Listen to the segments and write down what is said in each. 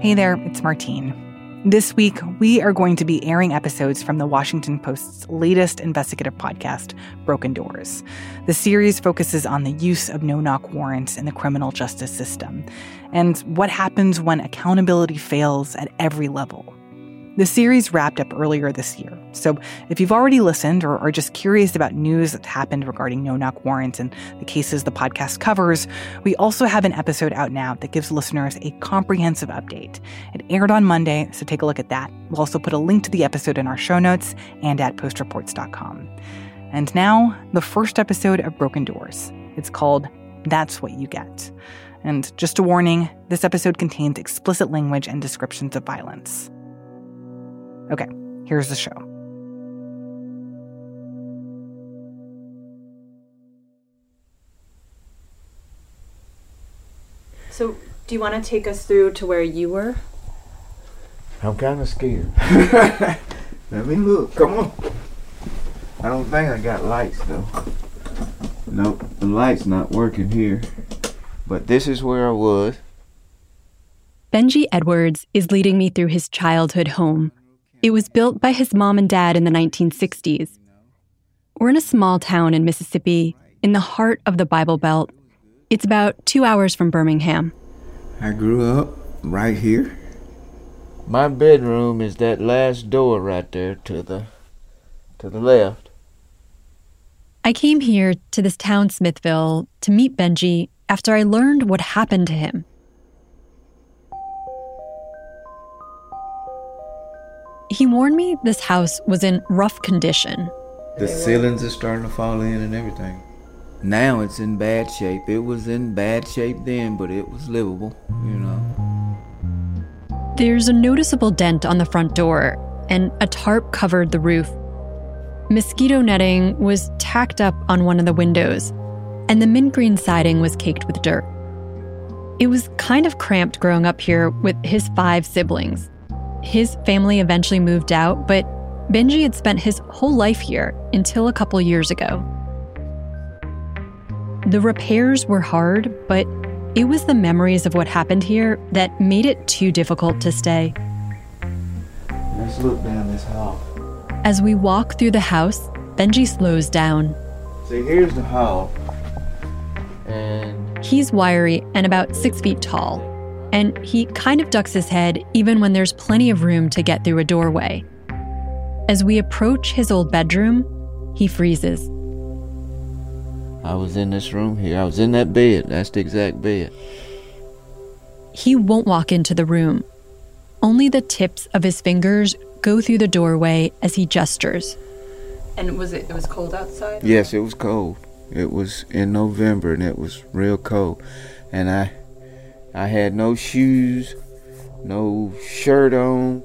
Hey there, it's Martine. This week, we are going to be airing episodes from the Washington Post's latest investigative podcast, Broken Doors. The series focuses on the use of no knock warrants in the criminal justice system and what happens when accountability fails at every level. The series wrapped up earlier this year, so if you've already listened or are just curious about news that happened regarding no knock warrants and the cases the podcast covers, we also have an episode out now that gives listeners a comprehensive update. It aired on Monday, so take a look at that. We'll also put a link to the episode in our show notes and at postreports.com. And now, the first episode of Broken Doors. It's called That's What You Get. And just a warning this episode contains explicit language and descriptions of violence. Okay, here's the show. So, do you want to take us through to where you were? I'm kind of scared. Let me look. Come on. I don't think I got lights though. Nope, the light's not working here. But this is where I was. Benji Edwards is leading me through his childhood home. It was built by his mom and dad in the 1960s. We're in a small town in Mississippi, in the heart of the Bible Belt. It's about two hours from Birmingham. I grew up right here. My bedroom is that last door right there to the to the left. I came here to this town, Smithville, to meet Benji after I learned what happened to him. He warned me this house was in rough condition. The ceilings are starting to fall in and everything. Now it's in bad shape. It was in bad shape then, but it was livable, you know. There's a noticeable dent on the front door, and a tarp covered the roof. Mosquito netting was tacked up on one of the windows, and the mint green siding was caked with dirt. It was kind of cramped growing up here with his five siblings. His family eventually moved out, but Benji had spent his whole life here until a couple years ago. The repairs were hard, but it was the memories of what happened here that made it too difficult to stay. Let's look down this hall. As we walk through the house, Benji slows down. See, here's the hall. And He's wiry and about six feet tall, and he kind of ducks his head even when there's plenty of room to get through a doorway. As we approach his old bedroom, he freezes. I was in this room here. I was in that bed. That's the exact bed. He won't walk into the room. Only the tips of his fingers go through the doorway as he gestures. And was it? It was cold outside. Yes, it was cold. It was in November and it was real cold. And I I had no shoes, no shirt on.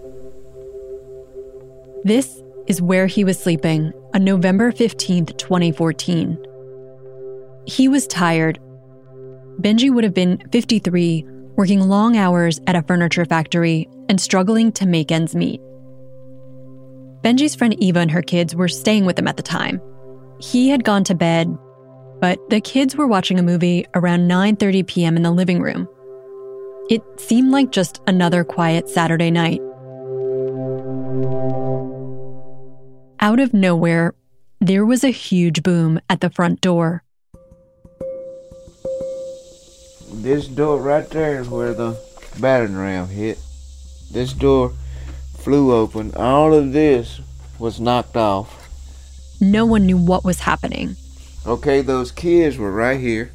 This is where he was sleeping on November 15th, 2014. He was tired. Benji would have been 53, working long hours at a furniture factory and struggling to make ends meet. Benji's friend Eva and her kids were staying with him at the time. He had gone to bed, but the kids were watching a movie around 9:30 p.m. in the living room. It seemed like just another quiet Saturday night. Out of nowhere, there was a huge boom at the front door. This door right there is where the battering ram hit. This door flew open. All of this was knocked off. No one knew what was happening. Okay, those kids were right here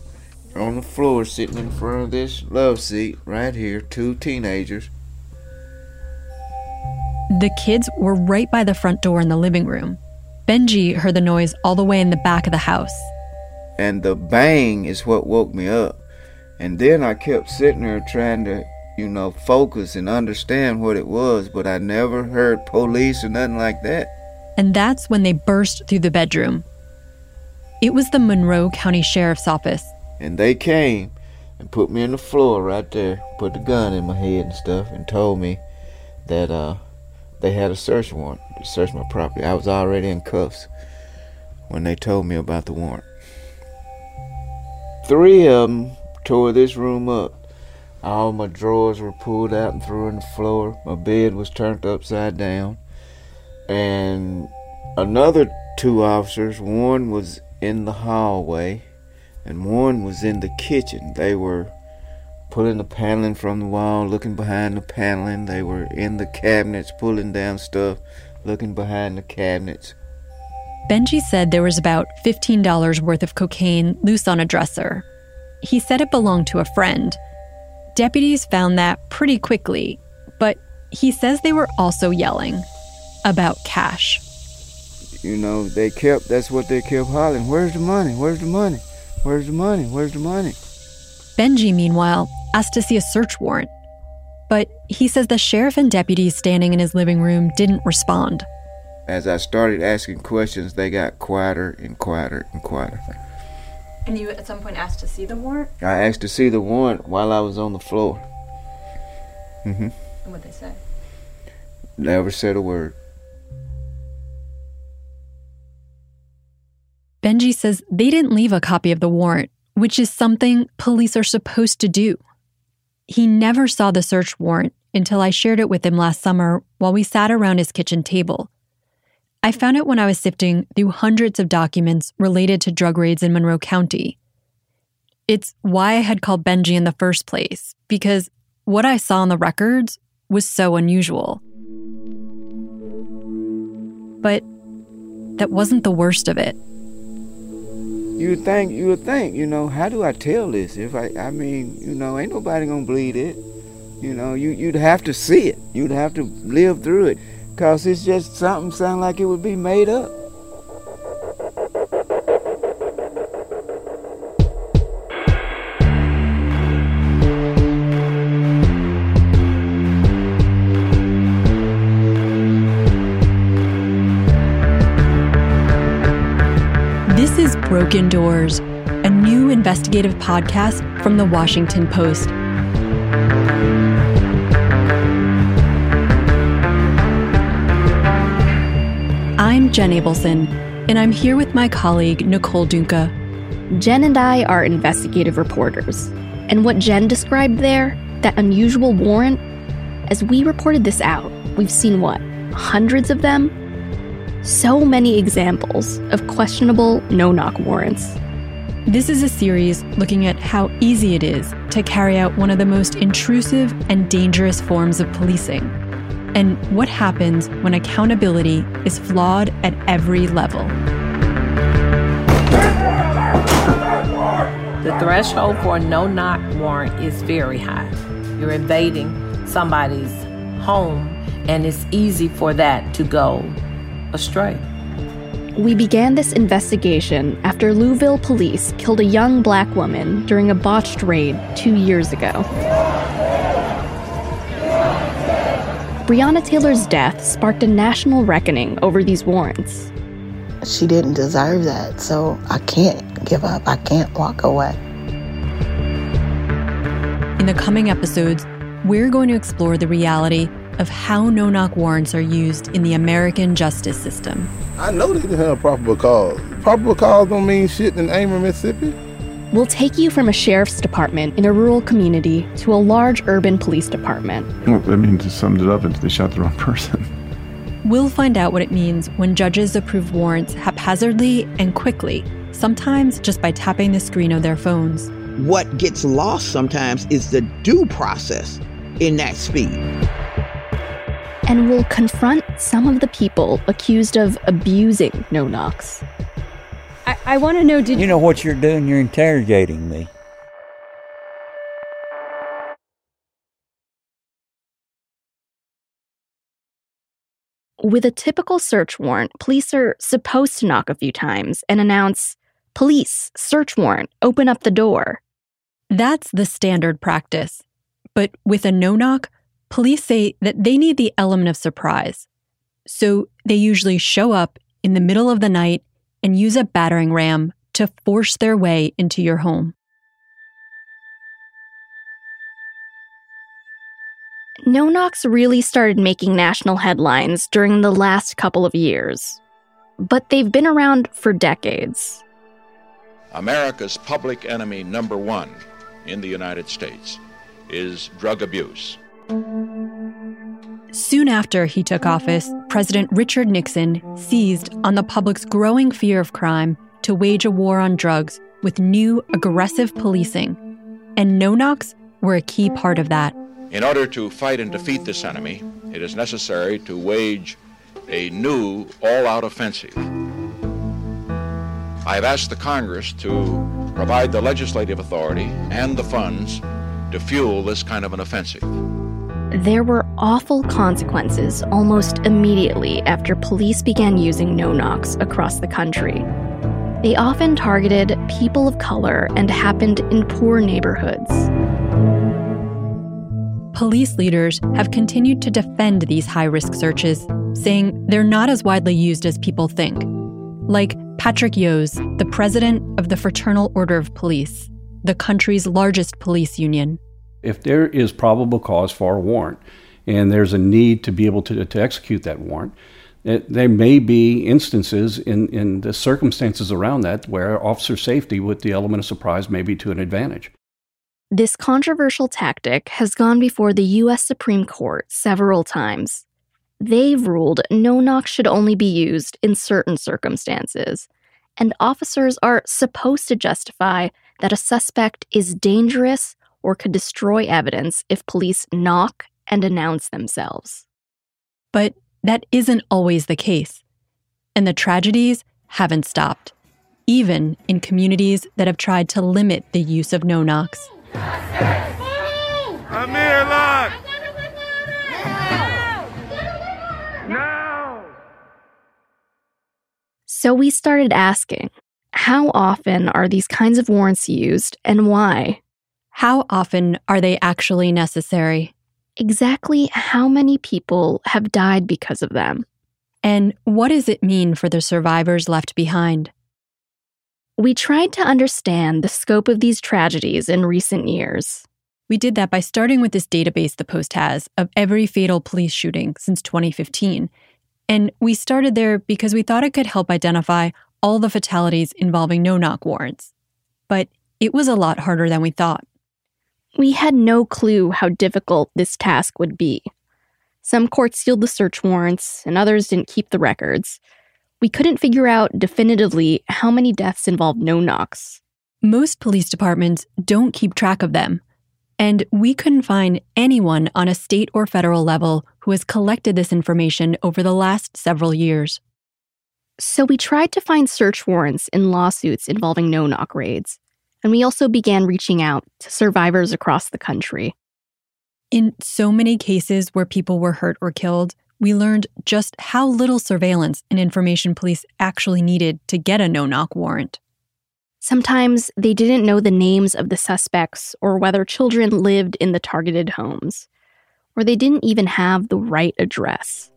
on the floor sitting in front of this love seat right here, two teenagers. The kids were right by the front door in the living room. Benji heard the noise all the way in the back of the house. And the bang is what woke me up. And then I kept sitting there trying to, you know, focus and understand what it was, but I never heard police or nothing like that. And that's when they burst through the bedroom. It was the Monroe County Sheriff's Office. And they came and put me on the floor right there, put the gun in my head and stuff, and told me that uh, they had a search warrant to search my property. I was already in cuffs when they told me about the warrant. Three of them tore this room up. All my drawers were pulled out and thrown on the floor. My bed was turned upside down. And another two officers, one was in the hallway and one was in the kitchen. They were pulling the paneling from the wall, looking behind the paneling. They were in the cabinets, pulling down stuff, looking behind the cabinets. Benji said there was about $15 worth of cocaine loose on a dresser. He said it belonged to a friend. Deputies found that pretty quickly, but he says they were also yelling about cash. You know, they kept, that's what they kept hollering. Where's the money? Where's the money? Where's the money? Where's the money? Benji, meanwhile, asked to see a search warrant. But he says the sheriff and deputies standing in his living room didn't respond. As I started asking questions, they got quieter and quieter and quieter. And you at some point asked to see the warrant? I asked to see the warrant while I was on the floor. Mm-hmm. And what they say? Never said a word. Benji says they didn't leave a copy of the warrant, which is something police are supposed to do. He never saw the search warrant until I shared it with him last summer while we sat around his kitchen table. I found it when I was sifting through hundreds of documents related to drug raids in Monroe County. It's why I had called Benji in the first place, because what I saw on the records was so unusual. But that wasn't the worst of it. You would think, you would think, you know, how do I tell this? If I, I mean, you know, ain't nobody gonna believe it. You know, you, you'd have to see it. You'd have to live through it. Cause it's just something sound like it would be made up. Broken Doors, a new investigative podcast from the Washington Post. I'm Jen Abelson, and I'm here with my colleague, Nicole Dungca. Jen and I are investigative reporters. And what Jen described there, that unusual warrant, as we reported this out, we've seen what? Hundreds of them? So many examples of questionable no knock warrants. This is a series looking at how easy it is to carry out one of the most intrusive and dangerous forms of policing, and what happens when accountability is flawed at every level. The threshold for a no knock warrant is very high. You're invading somebody's home, and it's easy for that to go astray. We began this investigation after Louisville police killed a young black woman during a botched raid two years ago. Breonna Taylor's death sparked a national reckoning over these warrants. She didn't deserve that, so I can't give up. I can't walk away. In the coming episodes, we're going to explore the reality of how no knock warrants are used in the American justice system. I know they didn't have probable cause. Probable cause don't mean shit in Amory, Mississippi. We'll take you from a sheriff's department in a rural community to a large urban police department. Well, I mean, to sum it up, it's they shot the wrong person. We'll find out what it means when judges approve warrants haphazardly and quickly, sometimes just by tapping the screen of their phones. What gets lost sometimes is the due process in that speed. And we'll confront some of the people accused of abusing no knocks. I, I want to know did You know what you're doing? You're interrogating me. With a typical search warrant, police are supposed to knock a few times and announce, Police, search warrant, open up the door. That's the standard practice. But with a no knock, police say that they need the element of surprise. So they usually show up in the middle of the night and use a battering ram to force their way into your home. No knocks really started making national headlines during the last couple of years, but they've been around for decades. America's public enemy number one in the United States is drug abuse. Soon after he took office, President Richard Nixon seized on the public's growing fear of crime to wage a war on drugs with new aggressive policing. And no knocks were a key part of that. In order to fight and defeat this enemy, it is necessary to wage a new all out offensive. I have asked the Congress to provide the legislative authority and the funds to fuel this kind of an offensive. There were awful consequences almost immediately after police began using no knocks across the country. They often targeted people of color and happened in poor neighborhoods. Police leaders have continued to defend these high risk searches, saying they're not as widely used as people think. Like Patrick Yoes, the president of the Fraternal Order of Police, the country's largest police union. If there is probable cause for a warrant and there's a need to be able to, to execute that warrant, it, there may be instances in, in the circumstances around that where officer safety with the element of surprise may be to an advantage. This controversial tactic has gone before the U.S. Supreme Court several times. They've ruled no knock should only be used in certain circumstances, and officers are supposed to justify that a suspect is dangerous or could destroy evidence if police knock and announce themselves. But that isn't always the case. And the tragedies haven't stopped, even in communities that have tried to limit the use of no knocks. I'm here, lock! No! So we started asking how often are these kinds of warrants used and why? How often are they actually necessary? Exactly how many people have died because of them? And what does it mean for the survivors left behind? We tried to understand the scope of these tragedies in recent years. We did that by starting with this database the Post has of every fatal police shooting since 2015. And we started there because we thought it could help identify all the fatalities involving no knock warrants. But it was a lot harder than we thought. We had no clue how difficult this task would be. Some courts sealed the search warrants, and others didn't keep the records. We couldn't figure out definitively how many deaths involved no knocks. Most police departments don't keep track of them. And we couldn't find anyone on a state or federal level who has collected this information over the last several years. So we tried to find search warrants in lawsuits involving no knock raids and we also began reaching out to survivors across the country. In so many cases where people were hurt or killed, we learned just how little surveillance and information police actually needed to get a no knock warrant. Sometimes they didn't know the names of the suspects or whether children lived in the targeted homes, or they didn't even have the right address.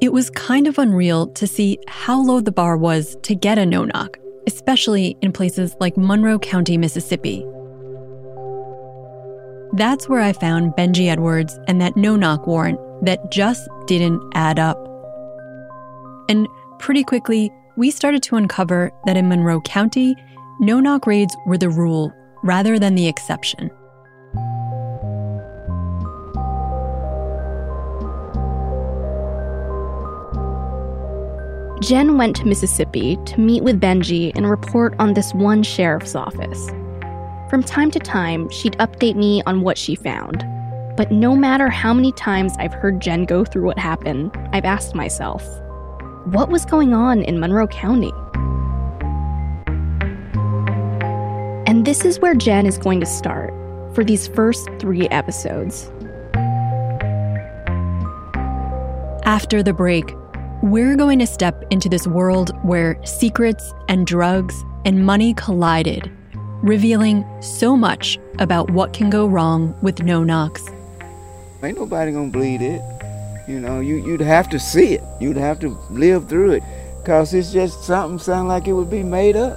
It was kind of unreal to see how low the bar was to get a no knock, especially in places like Monroe County, Mississippi. That's where I found Benji Edwards and that no knock warrant that just didn't add up. And pretty quickly, we started to uncover that in Monroe County, no knock raids were the rule rather than the exception. Jen went to Mississippi to meet with Benji and report on this one sheriff's office. From time to time, she'd update me on what she found. But no matter how many times I've heard Jen go through what happened, I've asked myself, what was going on in Monroe County? And this is where Jen is going to start for these first three episodes. After the break, we're going to step into this world where secrets and drugs and money collided, revealing so much about what can go wrong with no knocks. Ain't nobody gonna believe it. You know, you, you'd have to see it. You'd have to live through it. Cause it's just something sound like it would be made up.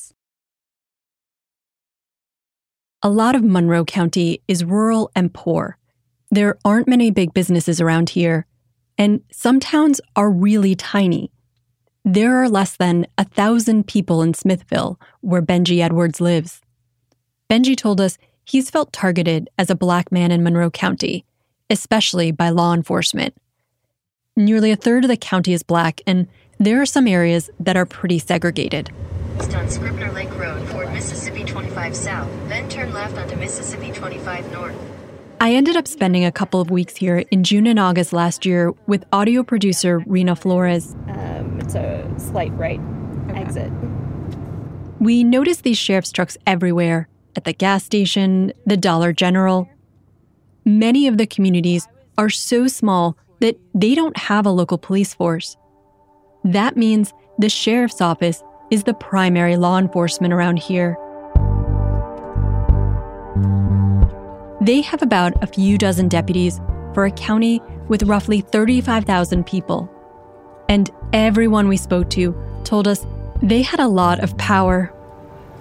A lot of Monroe County is rural and poor. There aren't many big businesses around here, and some towns are really tiny. There are less than a thousand people in Smithville, where Benji Edwards lives. Benji told us he's felt targeted as a black man in Monroe County, especially by law enforcement. Nearly a third of the county is black, and there are some areas that are pretty segregated. East on Scribner Lake Road, Fort Mississippi 25 South, then turn left onto Mississippi 25 North. I ended up spending a couple of weeks here in June and August last year with audio producer Reena Flores. Um, it's a slight right okay. exit. We noticed these sheriff's trucks everywhere at the gas station, the Dollar General. Many of the communities are so small that they don't have a local police force. That means the sheriff's office is the primary law enforcement around here. They have about a few dozen deputies for a county with roughly 35,000 people. And everyone we spoke to told us they had a lot of power.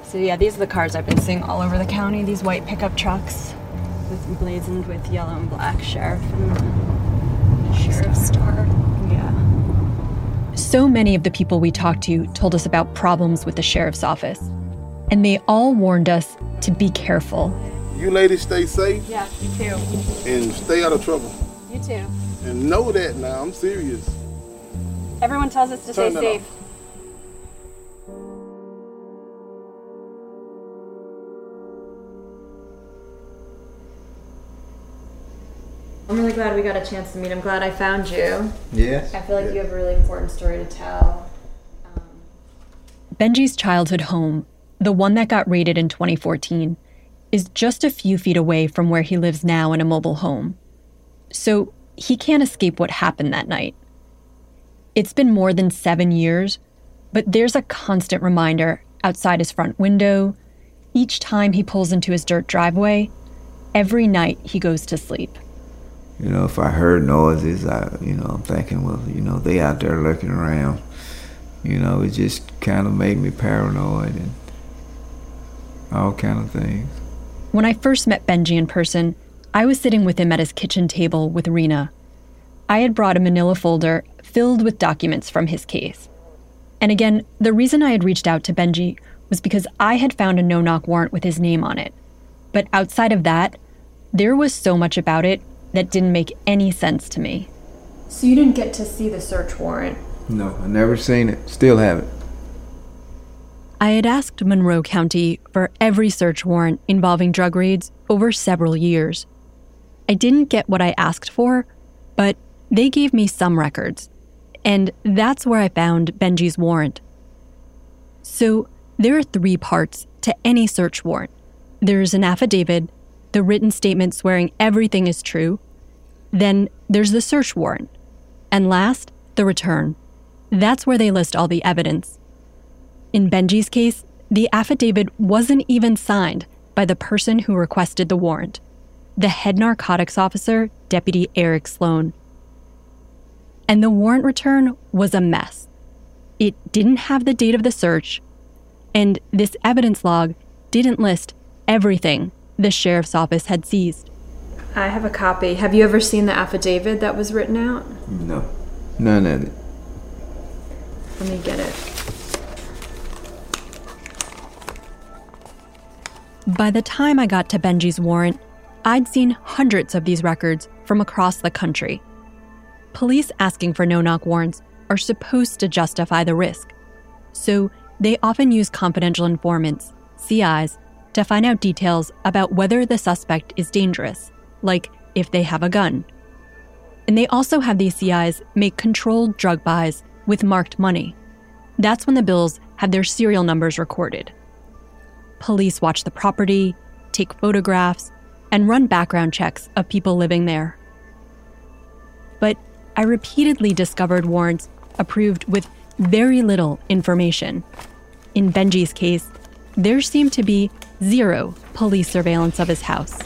So, yeah, these are the cars I've been seeing all over the county these white pickup trucks with blazoned with yellow and black sheriff and sheriff star. So many of the people we talked to told us about problems with the sheriff's office, and they all warned us to be careful. You ladies stay safe. Yeah, you too. And stay out of trouble. You too. And know that now, I'm serious. Everyone tells us to Turn stay safe. Off. We got a chance to meet. I'm glad I found you. Yes. I feel like yeah. you have a really important story to tell. Um, Benji's childhood home, the one that got raided in 2014, is just a few feet away from where he lives now in a mobile home. So he can't escape what happened that night. It's been more than seven years, but there's a constant reminder outside his front window, each time he pulls into his dirt driveway, every night he goes to sleep. You know, if I heard noises, I, you know, I'm thinking, well, you know, they out there looking around. You know, it just kind of made me paranoid and all kind of things. When I first met Benji in person, I was sitting with him at his kitchen table with Reena. I had brought a manila folder filled with documents from his case. And again, the reason I had reached out to Benji was because I had found a no knock warrant with his name on it. But outside of that, there was so much about it that didn't make any sense to me. So you didn't get to see the search warrant? No, I never seen it. Still haven't. I had asked Monroe County for every search warrant involving drug raids over several years. I didn't get what I asked for, but they gave me some records. And that's where I found Benji's warrant. So there are three parts to any search warrant there's an affidavit the written statement swearing everything is true. Then there's the search warrant. And last, the return. That's where they list all the evidence. In Benji's case, the affidavit wasn't even signed by the person who requested the warrant the head narcotics officer, Deputy Eric Sloan. And the warrant return was a mess. It didn't have the date of the search, and this evidence log didn't list everything the sheriff's office had seized. I have a copy. Have you ever seen the affidavit that was written out? No, none of it. Let me get it. By the time I got to Benji's warrant, I'd seen hundreds of these records from across the country. Police asking for no knock warrants are supposed to justify the risk. So they often use confidential informants, CIs, to find out details about whether the suspect is dangerous, like if they have a gun. And they also have these CIs make controlled drug buys with marked money. That's when the bills have their serial numbers recorded, police watch the property, take photographs, and run background checks of people living there. But I repeatedly discovered warrants approved with very little information. In Benji's case, there seemed to be zero police surveillance of his house.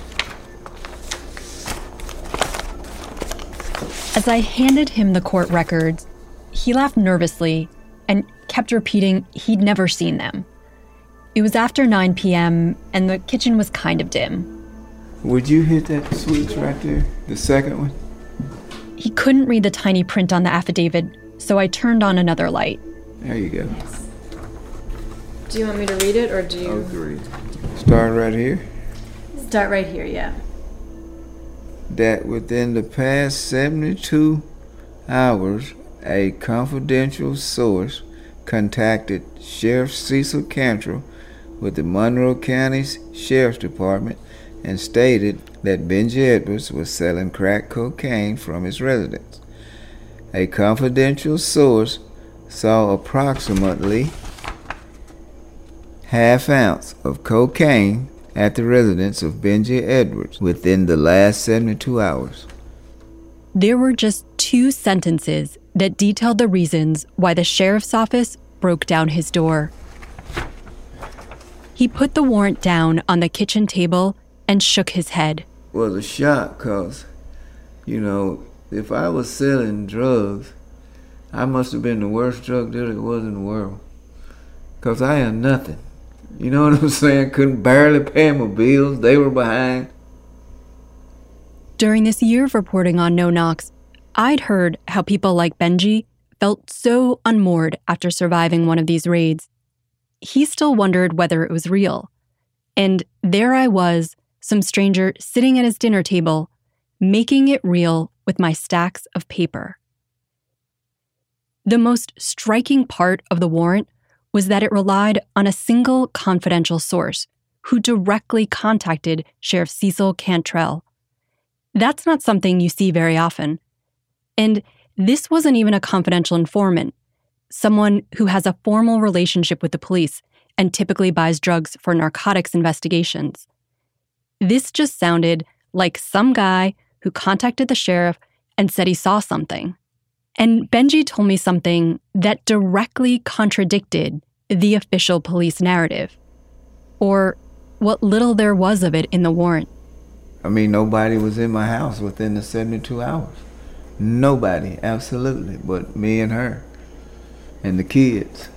As I handed him the court records, he laughed nervously and kept repeating he'd never seen them. It was after 9 p.m., and the kitchen was kind of dim. Would you hit that switch right there? The second one? He couldn't read the tiny print on the affidavit, so I turned on another light. There you go. Do you want me to read it or do you? Agreed. Start right here. Start right here, yeah. That within the past 72 hours, a confidential source contacted Sheriff Cecil Cantrell with the Monroe County Sheriff's Department and stated that Benji Edwards was selling crack cocaine from his residence. A confidential source saw approximately half ounce of cocaine at the residence of Benji Edwards within the last 72 hours. There were just two sentences that detailed the reasons why the sheriff's office broke down his door. He put the warrant down on the kitchen table and shook his head. It Was a shock because, you know, if I was selling drugs, I must have been the worst drug dealer there was in the world. Because I had nothing. You know what I'm saying? Couldn't barely pay my bills. They were behind. During this year of reporting on No Knocks, I'd heard how people like Benji felt so unmoored after surviving one of these raids. He still wondered whether it was real. And there I was, some stranger sitting at his dinner table, making it real with my stacks of paper. The most striking part of the warrant was that it relied on a single confidential source who directly contacted Sheriff Cecil Cantrell. That's not something you see very often. And this wasn't even a confidential informant, someone who has a formal relationship with the police and typically buys drugs for narcotics investigations. This just sounded like some guy who contacted the sheriff and said he saw something. And Benji told me something that directly contradicted the official police narrative, or what little there was of it in the warrant. I mean, nobody was in my house within the 72 hours. Nobody, absolutely, but me and her and the kids.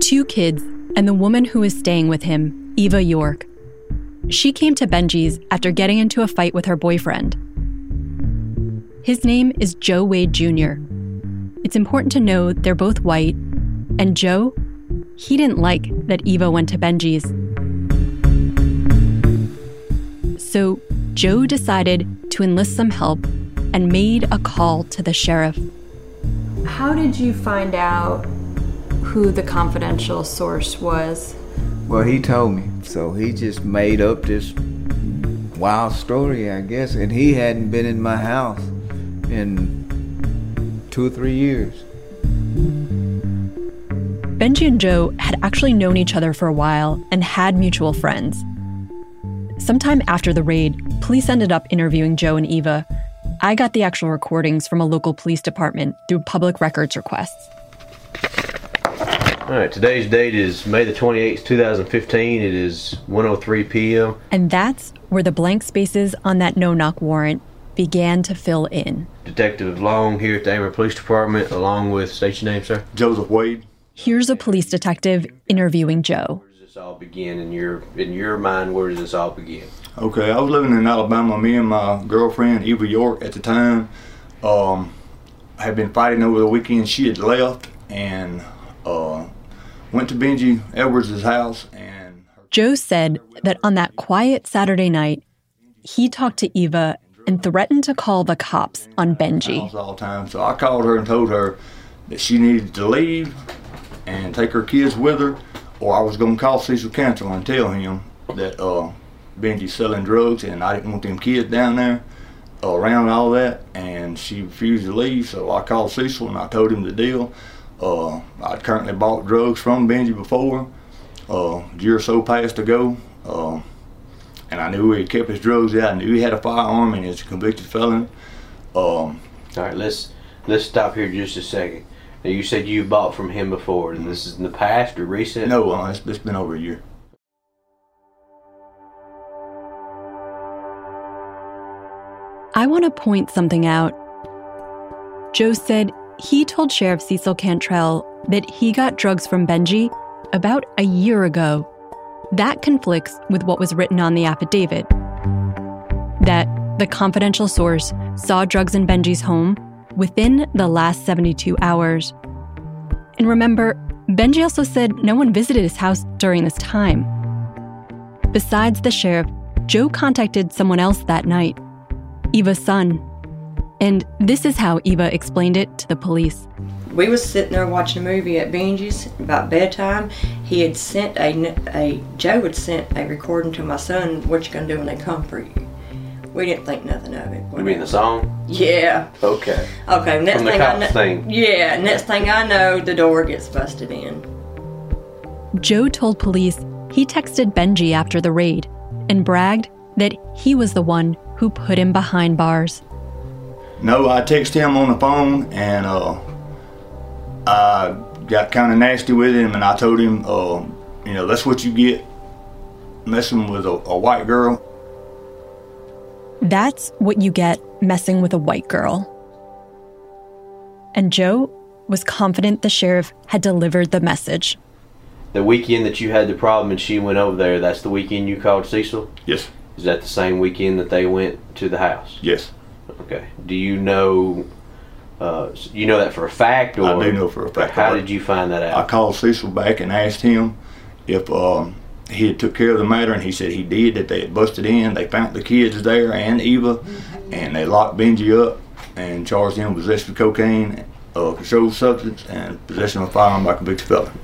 Two kids and the woman who was staying with him, Eva York. She came to Benji's after getting into a fight with her boyfriend. His name is Joe Wade Jr. It's important to know they're both white, and Joe, he didn't like that Eva went to Benji's. So Joe decided to enlist some help and made a call to the sheriff. How did you find out who the confidential source was? Well, he told me. So he just made up this wild story, I guess. And he hadn't been in my house in two or three years. Benji and Joe had actually known each other for a while and had mutual friends. Sometime after the raid, police ended up interviewing Joe and Eva. I got the actual recordings from a local police department through public records requests. All right, today's date is May the 28th, 2015. It is 1:03 p.m. And that's where the blank spaces on that no-knock warrant began to fill in. Detective Long here at the Amory Police Department, along with state your name, sir. Joseph Wade. Here's a police detective interviewing Joe. Where does this all begin in your in your mind? Where does this all begin? Okay, I was living in Alabama. Me and my girlfriend Eva York at the time um, had been fighting over the weekend. She had left and uh, went to Benji Edwards' house. And Joe said that on that quiet Saturday night, he talked to Eva and threatened to call the cops on Benji. all the time. So I called her and told her that she needed to leave and take her kids with her, or I was going to call Cecil Cantrell and tell him that uh, Benji's selling drugs and I didn't want them kids down there around all that. And she refused to leave, so I called Cecil and I told him the deal. Uh, I currently bought drugs from Benji before. Uh, a year or so passed ago. Uh, and I knew he kept his drugs out. I knew he had a firearm and he was a convicted felon. Um, All right, let's let's stop here just a second. Now, you said you bought from him before, and this is in the past or recent? no, uh, it's, it's been over a year. I want to point something out. Joe said he told Sheriff Cecil Cantrell that he got drugs from Benji about a year ago. That conflicts with what was written on the affidavit that the confidential source saw drugs in Benji's home within the last 72 hours. And remember, Benji also said no one visited his house during this time. Besides the sheriff, Joe contacted someone else that night Eva's son. And this is how Eva explained it to the police. We was sitting there watching a movie at Benji's about bedtime. He had sent a, a Joe had sent a recording to my son. What you gonna do when they come for you? We didn't think nothing of it. You mean the song? Yeah. Okay. Okay. Next From the thing I cops know, thing. yeah. Next thing I know, the door gets busted in. Joe told police he texted Benji after the raid and bragged that he was the one who put him behind bars. No, I texted him on the phone and uh, I got kind of nasty with him and I told him, uh, you know, that's what you get messing with a, a white girl. That's what you get messing with a white girl. And Joe was confident the sheriff had delivered the message. The weekend that you had the problem and she went over there, that's the weekend you called Cecil? Yes. Is that the same weekend that they went to the house? Yes. Okay. Do you know? Uh, you know that for a fact, or I do know for a fact. How did you find that out? I called Cecil back and asked him if um, he had took care of the matter, and he said he did. That they had busted in, they found the kids there and Eva, and they locked Benji up and charged him with possession of cocaine, uh, controlled substance, and possession of a firearm by convicted felon.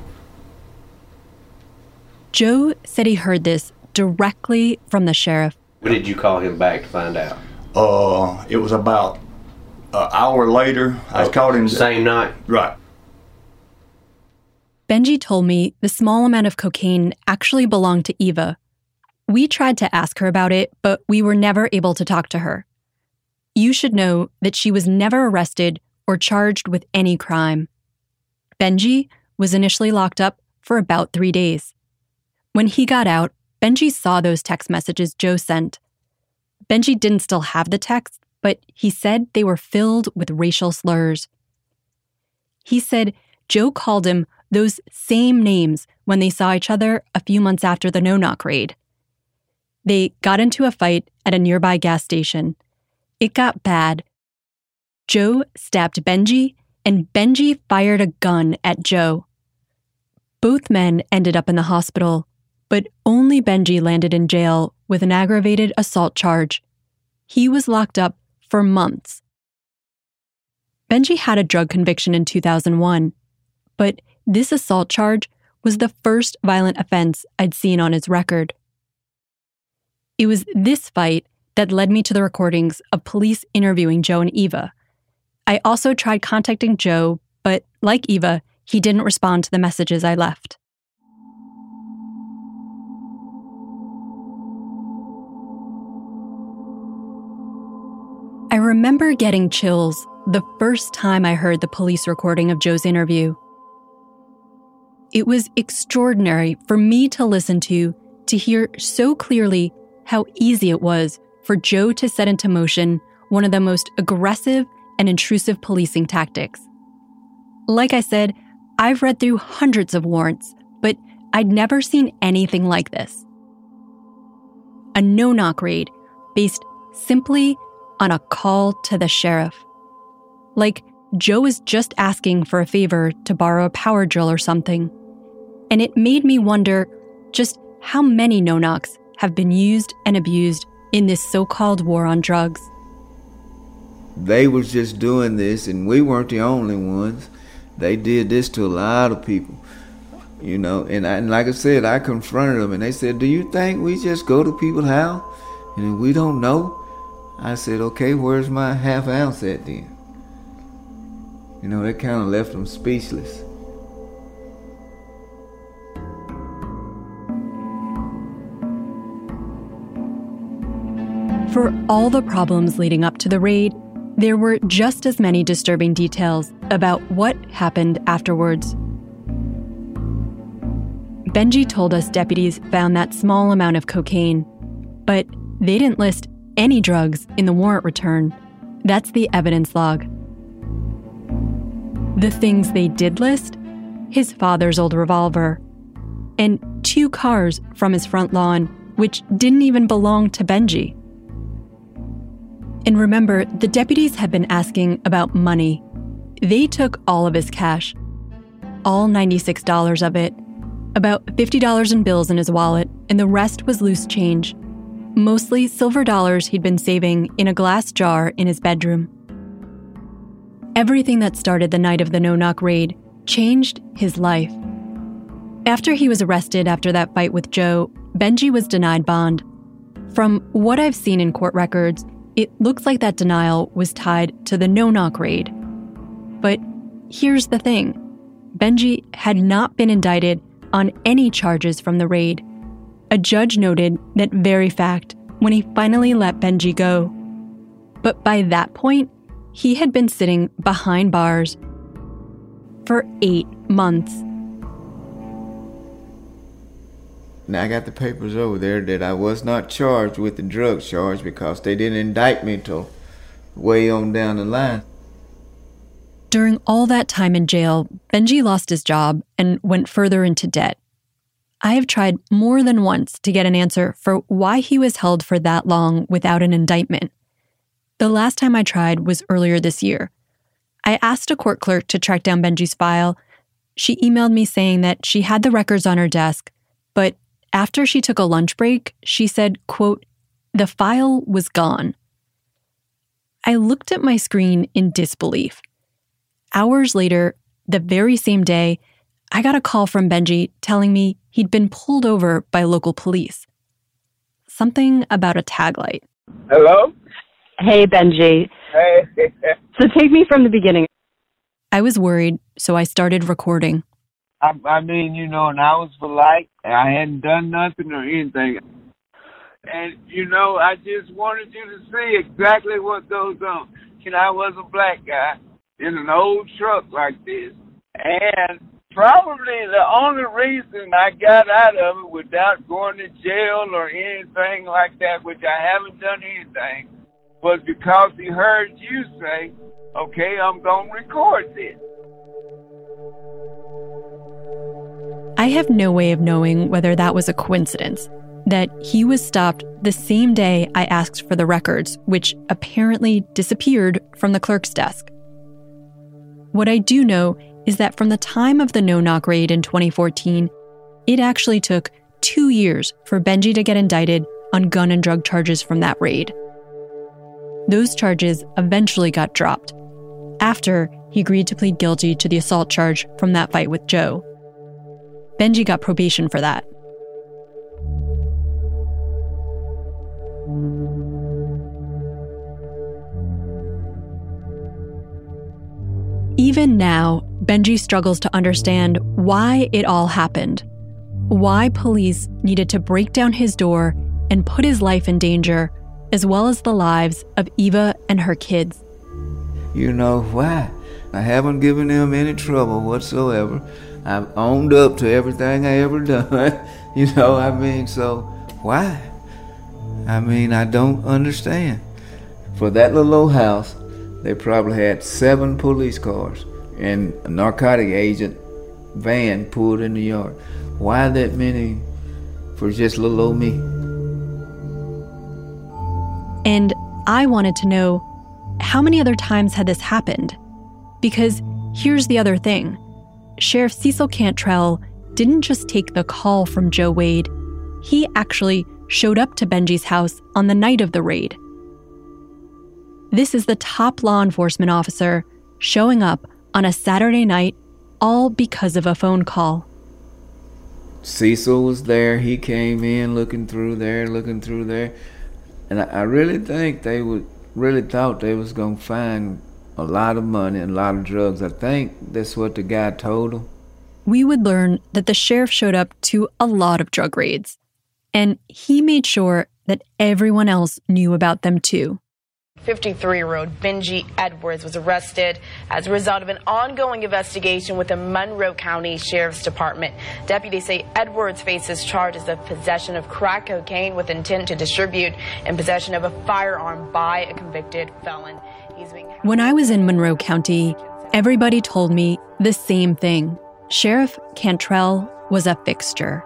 Joe said he heard this directly from the sheriff. When did you call him back to find out? Uh, it was about an hour later. I oh, called him the same night. Right. Benji told me the small amount of cocaine actually belonged to Eva. We tried to ask her about it, but we were never able to talk to her. You should know that she was never arrested or charged with any crime. Benji was initially locked up for about three days. When he got out, Benji saw those text messages Joe sent. Benji didn't still have the text, but he said they were filled with racial slurs. He said Joe called him those same names when they saw each other a few months after the no knock raid. They got into a fight at a nearby gas station. It got bad. Joe stabbed Benji, and Benji fired a gun at Joe. Both men ended up in the hospital, but only Benji landed in jail with an aggravated assault charge. He was locked up for months. Benji had a drug conviction in 2001, but this assault charge was the first violent offense I'd seen on his record. It was this fight that led me to the recordings of police interviewing Joe and Eva. I also tried contacting Joe, but like Eva, he didn't respond to the messages I left. Remember getting chills the first time I heard the police recording of Joe's interview. It was extraordinary for me to listen to, to hear so clearly how easy it was for Joe to set into motion one of the most aggressive and intrusive policing tactics. Like I said, I've read through hundreds of warrants, but I'd never seen anything like this. A no knock raid based simply on a call to the sheriff. Like Joe is just asking for a favor to borrow a power drill or something. And it made me wonder just how many no knocks have been used and abused in this so called war on drugs. They was just doing this, and we weren't the only ones. They did this to a lot of people, you know. And, I, and like I said, I confronted them, and they said, "Do you think we just go to people's house and we don't know?" I said, "Okay, where's my half ounce at then?" You know, that kind of left them speechless. For all the problems leading up to the raid, there were just as many disturbing details about what happened afterwards. Benji told us deputies found that small amount of cocaine, but they didn't list any drugs in the warrant return. That's the evidence log. The things they did list his father's old revolver, and two cars from his front lawn, which didn't even belong to Benji. And remember, the deputies had been asking about money. They took all of his cash, all $96 of it, about $50 in bills in his wallet, and the rest was loose change. Mostly silver dollars he'd been saving in a glass jar in his bedroom. Everything that started the night of the no knock raid changed his life. After he was arrested after that fight with Joe, Benji was denied bond. From what I've seen in court records, it looks like that denial was tied to the no knock raid. But here's the thing Benji had not been indicted on any charges from the raid. A judge noted that very fact when he finally let Benji go. But by that point, he had been sitting behind bars for eight months. Now I got the papers over there that I was not charged with the drug charge because they didn't indict me till way on down the line. During all that time in jail, Benji lost his job and went further into debt. I have tried more than once to get an answer for why he was held for that long without an indictment. The last time I tried was earlier this year. I asked a court clerk to track down Benji's file. She emailed me saying that she had the records on her desk, but after she took a lunch break, she said, quote, the file was gone. I looked at my screen in disbelief. Hours later, the very same day, I got a call from Benji telling me he'd been pulled over by local police. Something about a tag light. Hello? Hey, Benji. Hey. So take me from the beginning. I was worried, so I started recording. I, I mean, you know, and I was polite. I hadn't done nothing or anything. And, you know, I just wanted you to see exactly what goes on. You know, I was a black guy in an old truck like this. And probably the only reason I got out of it without going to jail or anything like that, which I haven't done anything, was because he heard you say, okay, I'm going to record this. I have no way of knowing whether that was a coincidence, that he was stopped the same day I asked for the records, which apparently disappeared from the clerk's desk. What I do know is that from the time of the no knock raid in 2014, it actually took two years for Benji to get indicted on gun and drug charges from that raid. Those charges eventually got dropped after he agreed to plead guilty to the assault charge from that fight with Joe. Benji got probation for that. Even now, Benji struggles to understand why it all happened, why police needed to break down his door and put his life in danger, as well as the lives of Eva and her kids. You know why? I haven't given them any trouble whatsoever. I've owned up to everything I ever done. you know, I mean, so why? I mean, I don't understand. For that little old house, they probably had seven police cars and a narcotic agent van pulled in the yard. Why that many for just little old me? And I wanted to know how many other times had this happened? Because here's the other thing Sheriff Cecil Cantrell didn't just take the call from Joe Wade, he actually showed up to Benji's house on the night of the raid. This is the top law enforcement officer showing up on a Saturday night, all because of a phone call. Cecil was there. He came in looking through there, looking through there. And I, I really think they would really thought they was gonna find a lot of money and a lot of drugs. I think that's what the guy told him. We would learn that the sheriff showed up to a lot of drug raids, and he made sure that everyone else knew about them too. 53 year old Benji Edwards was arrested as a result of an ongoing investigation with the Monroe County Sheriff's Department. Deputies say Edwards faces charges of possession of crack cocaine with intent to distribute and possession of a firearm by a convicted felon. Being- when I was in Monroe County, everybody told me the same thing Sheriff Cantrell was a fixture.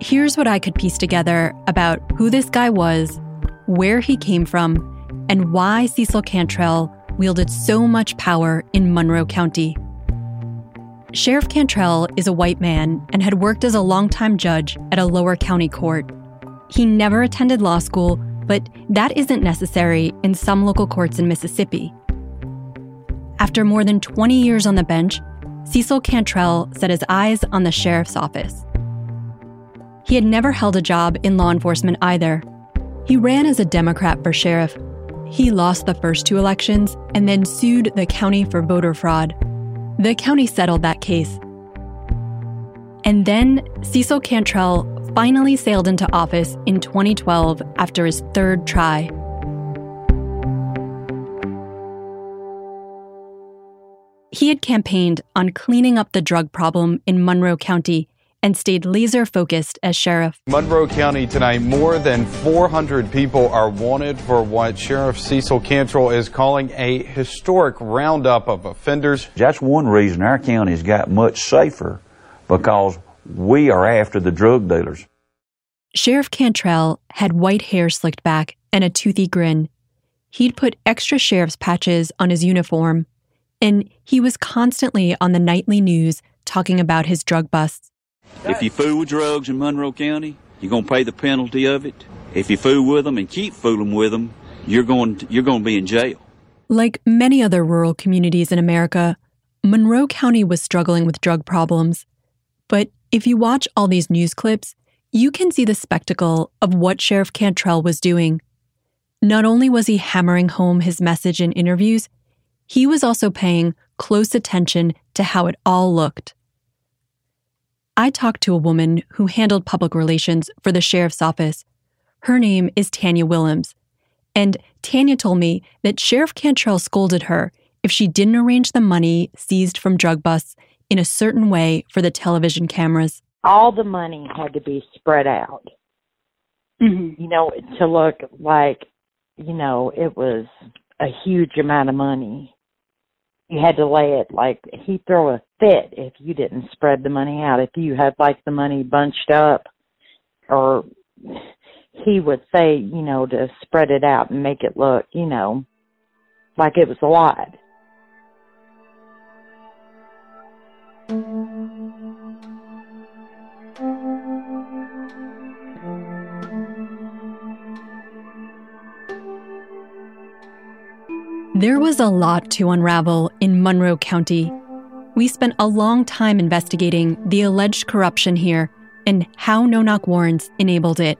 Here's what I could piece together about who this guy was, where he came from, and why Cecil Cantrell wielded so much power in Monroe County. Sheriff Cantrell is a white man and had worked as a longtime judge at a lower county court. He never attended law school, but that isn't necessary in some local courts in Mississippi. After more than 20 years on the bench, Cecil Cantrell set his eyes on the sheriff's office. He had never held a job in law enforcement either. He ran as a Democrat for sheriff. He lost the first two elections and then sued the county for voter fraud. The county settled that case. And then Cecil Cantrell finally sailed into office in 2012 after his third try. He had campaigned on cleaning up the drug problem in Monroe County and stayed laser focused as sheriff. Monroe County tonight, more than 400 people are wanted for what Sheriff Cecil Cantrell is calling a historic roundup of offenders. That's one reason our county's got much safer because we are after the drug dealers. Sheriff Cantrell had white hair slicked back and a toothy grin. He'd put extra sheriff's patches on his uniform, and he was constantly on the nightly news talking about his drug busts. If you fool with drugs in Monroe County, you're going to pay the penalty of it. If you fool with them and keep fooling with them, you're going to, you're going to be in jail. Like many other rural communities in America, Monroe County was struggling with drug problems. But if you watch all these news clips, you can see the spectacle of what Sheriff Cantrell was doing. Not only was he hammering home his message in interviews, he was also paying close attention to how it all looked. I talked to a woman who handled public relations for the sheriff's office. Her name is Tanya Willems. And Tanya told me that Sheriff Cantrell scolded her if she didn't arrange the money seized from drug busts in a certain way for the television cameras. All the money had to be spread out. Mm-hmm. You know, to look like, you know, it was a huge amount of money you had to lay it like he'd throw a fit if you didn't spread the money out. If you had like the money bunched up, or he would say, you know, to spread it out and make it look, you know, like it was a lot. There was a lot to unravel in Monroe County. We spent a long time investigating the alleged corruption here and how no knock warrants enabled it.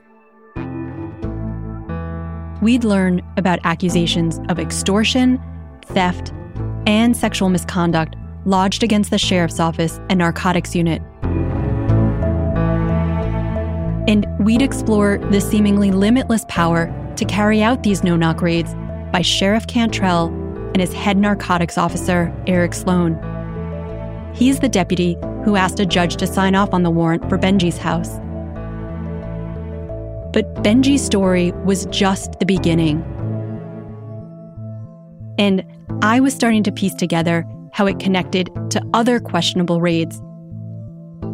We'd learn about accusations of extortion, theft, and sexual misconduct lodged against the sheriff's office and narcotics unit. And we'd explore the seemingly limitless power to carry out these no knock raids by Sheriff Cantrell and his head narcotics officer, Eric Sloan. He's the deputy who asked a judge to sign off on the warrant for Benji's house. But Benji's story was just the beginning. And I was starting to piece together how it connected to other questionable raids.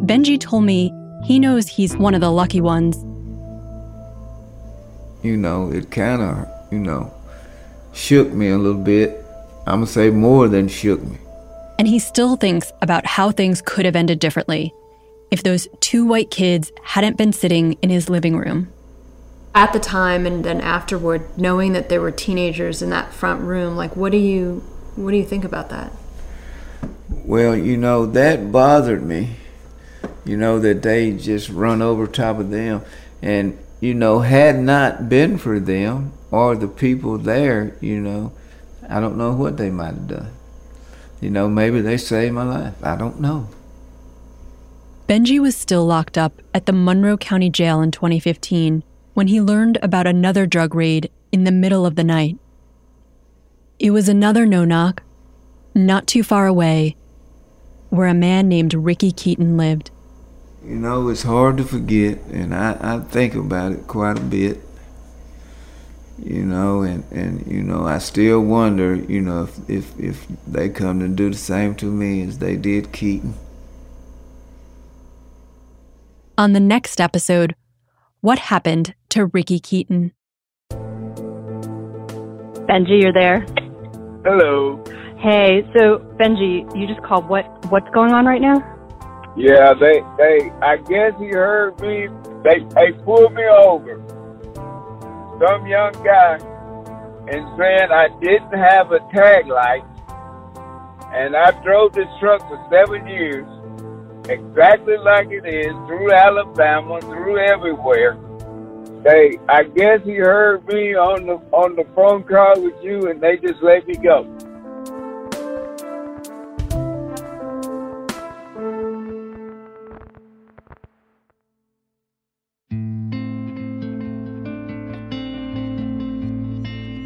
Benji told me he knows he's one of the lucky ones. You know, it kind of, you know, shook me a little bit. I'm going to say more than shook me. And he still thinks about how things could have ended differently if those two white kids hadn't been sitting in his living room. At the time and then afterward, knowing that there were teenagers in that front room, like what do you what do you think about that? Well, you know, that bothered me. You know, that they just run over top of them. And you know, had not been for them or the people there, you know, I don't know what they might have done. You know, maybe they saved my life. I don't know. Benji was still locked up at the Monroe County Jail in 2015 when he learned about another drug raid in the middle of the night. It was another no knock, not too far away, where a man named Ricky Keaton lived. You know, it's hard to forget, and I, I think about it quite a bit. You know, and, and you know, I still wonder, you know, if, if if they come to do the same to me as they did Keaton. On the next episode, what happened to Ricky Keaton? Benji, you're there. Hello. Hey, so Benji, you just called. What what's going on right now? Yeah, they, they, I guess he heard me. They, they pulled me over. Some young guy, and saying I didn't have a tag light, and I drove this truck for seven years, exactly like it is, through Alabama, through everywhere. They, I guess he heard me on the on the phone call with you, and they just let me go.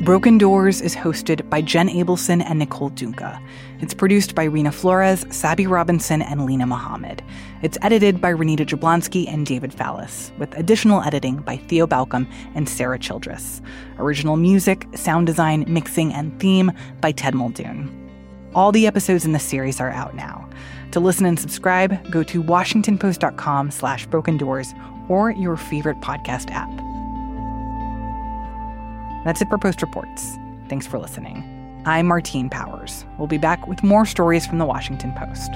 Broken Doors is hosted by Jenn Abelson and Nicole Dungca. It's produced by Reena Flores, Sabby Robinson, and Linah Mohammad. It's edited by Renita Jablonski and David Fallis, with additional editing by Theo Balcomb and Sarah Childress. Original music, sound design, mixing, and theme by Ted Muldoon. All the episodes in the series are out now. To listen and subscribe, go to washingtonpost.com slash broken doors or your favorite podcast app. That's it for Post Reports. Thanks for listening. I'm Martine Powers. We'll be back with more stories from the Washington Post.